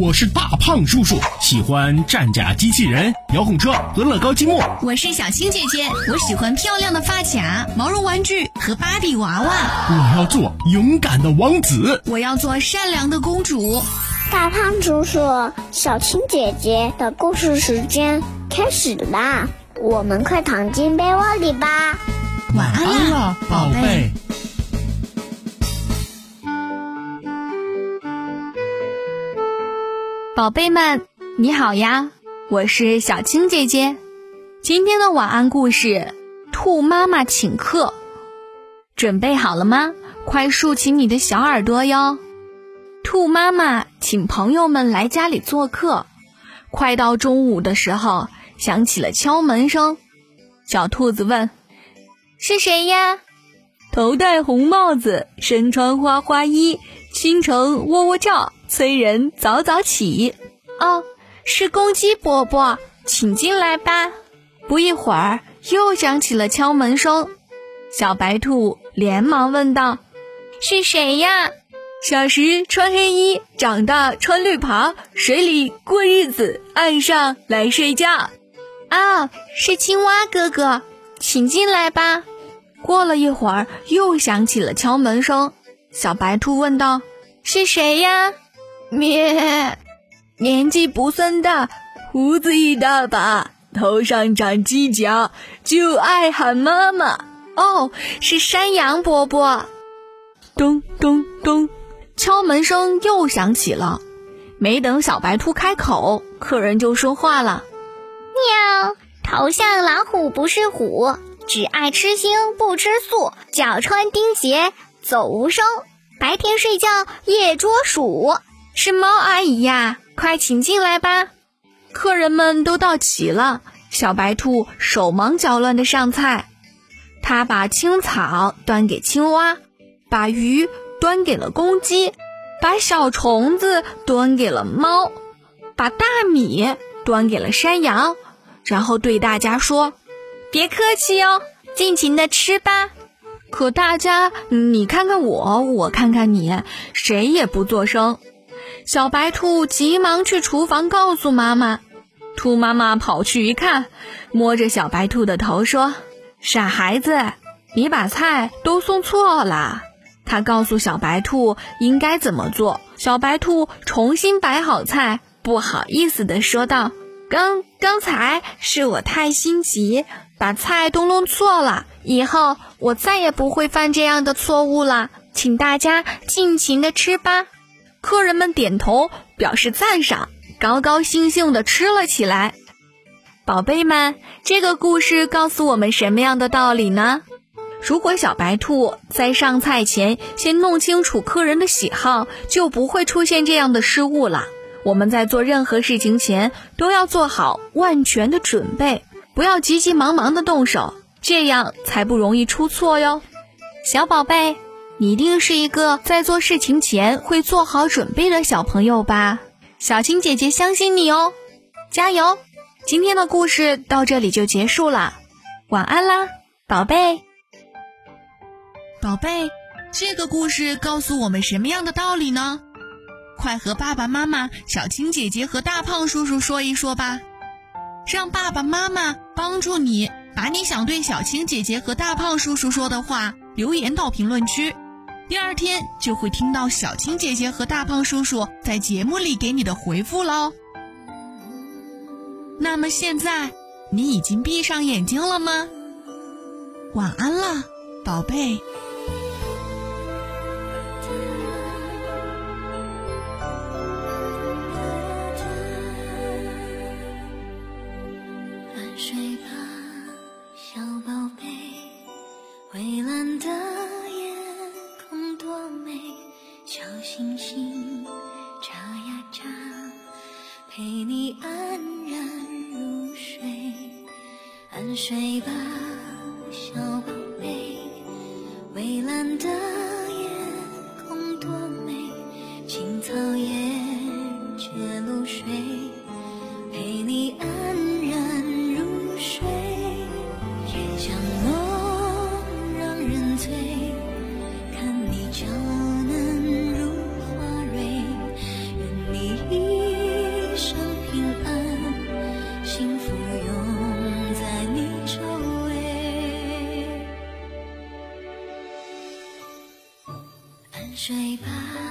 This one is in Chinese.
我是大胖叔叔，喜欢战甲机器人、遥控车和乐高积木。我是小青姐姐，我喜欢漂亮的发卡、毛绒玩具和芭比娃娃。我要做勇敢的王子，我要做善良的公主。大胖叔叔，小青姐姐的故事时间开始啦，我们快躺进被窝里吧。晚安了，宝贝。宝贝们，你好呀！我是小青姐姐。今天的晚安故事《兔妈妈请客》，准备好了吗？快竖起你的小耳朵哟！兔妈妈请朋友们来家里做客，快到中午的时候，响起了敲门声。小兔子问：“是谁呀？”头戴红帽子，身穿花花衣，清晨喔喔叫。催人早早起，哦，是公鸡伯伯，请进来吧。不一会儿，又响起了敲门声。小白兔连忙问道：“是谁呀？”小时穿黑衣，长大穿绿袍，水里过日子，岸上来睡觉。啊，是青蛙哥哥，请进来吧。过了一会儿，又响起了敲门声。小白兔问道：“是谁呀？”咩，年纪不算大，胡子一大把，头上长犄角，就爱喊妈妈。哦，是山羊伯伯。咚咚咚，敲门声又响起了。没等小白兔开口，客人就说话了：“喵，头像老虎不是虎，只爱吃腥不吃素，脚穿钉鞋走无声，白天睡觉夜捉鼠。”是猫阿姨呀，快请进来吧！客人们都到齐了，小白兔手忙脚乱的上菜。他把青草端给青蛙，把鱼端给了公鸡，把小虫子端给了猫，把大米端给了山羊，然后对大家说：“别客气哦，尽情的吃吧。”可大家你看看我，我看看你，谁也不作声。小白兔急忙去厨房告诉妈妈，兔妈妈跑去一看，摸着小白兔的头说：“傻孩子，你把菜都送错了。”他告诉小白兔应该怎么做。小白兔重新摆好菜，不好意思地说道：“刚刚才是我太心急，把菜都弄错了。以后我再也不会犯这样的错误了，请大家尽情的吃吧。”客人们点头表示赞赏，高高兴兴地吃了起来。宝贝们，这个故事告诉我们什么样的道理呢？如果小白兔在上菜前先弄清楚客人的喜好，就不会出现这样的失误了。我们在做任何事情前都要做好万全的准备，不要急急忙忙地动手，这样才不容易出错哟。小宝贝。你一定是一个在做事情前会做好准备的小朋友吧？小青姐姐相信你哦，加油！今天的故事到这里就结束了，晚安啦，宝贝。宝贝，这个故事告诉我们什么样的道理呢？快和爸爸妈妈、小青姐姐和大胖叔叔说一说吧，让爸爸妈妈帮助你把你想对小青姐姐和大胖叔叔说的话留言到评论区。第二天就会听到小青姐姐和大胖叔叔在节目里给你的回复喽。那么现在你已经闭上眼睛了吗？晚安了，宝贝。小星星眨呀眨，陪你安然入睡。安睡吧，小宝贝，蔚蓝的。睡吧。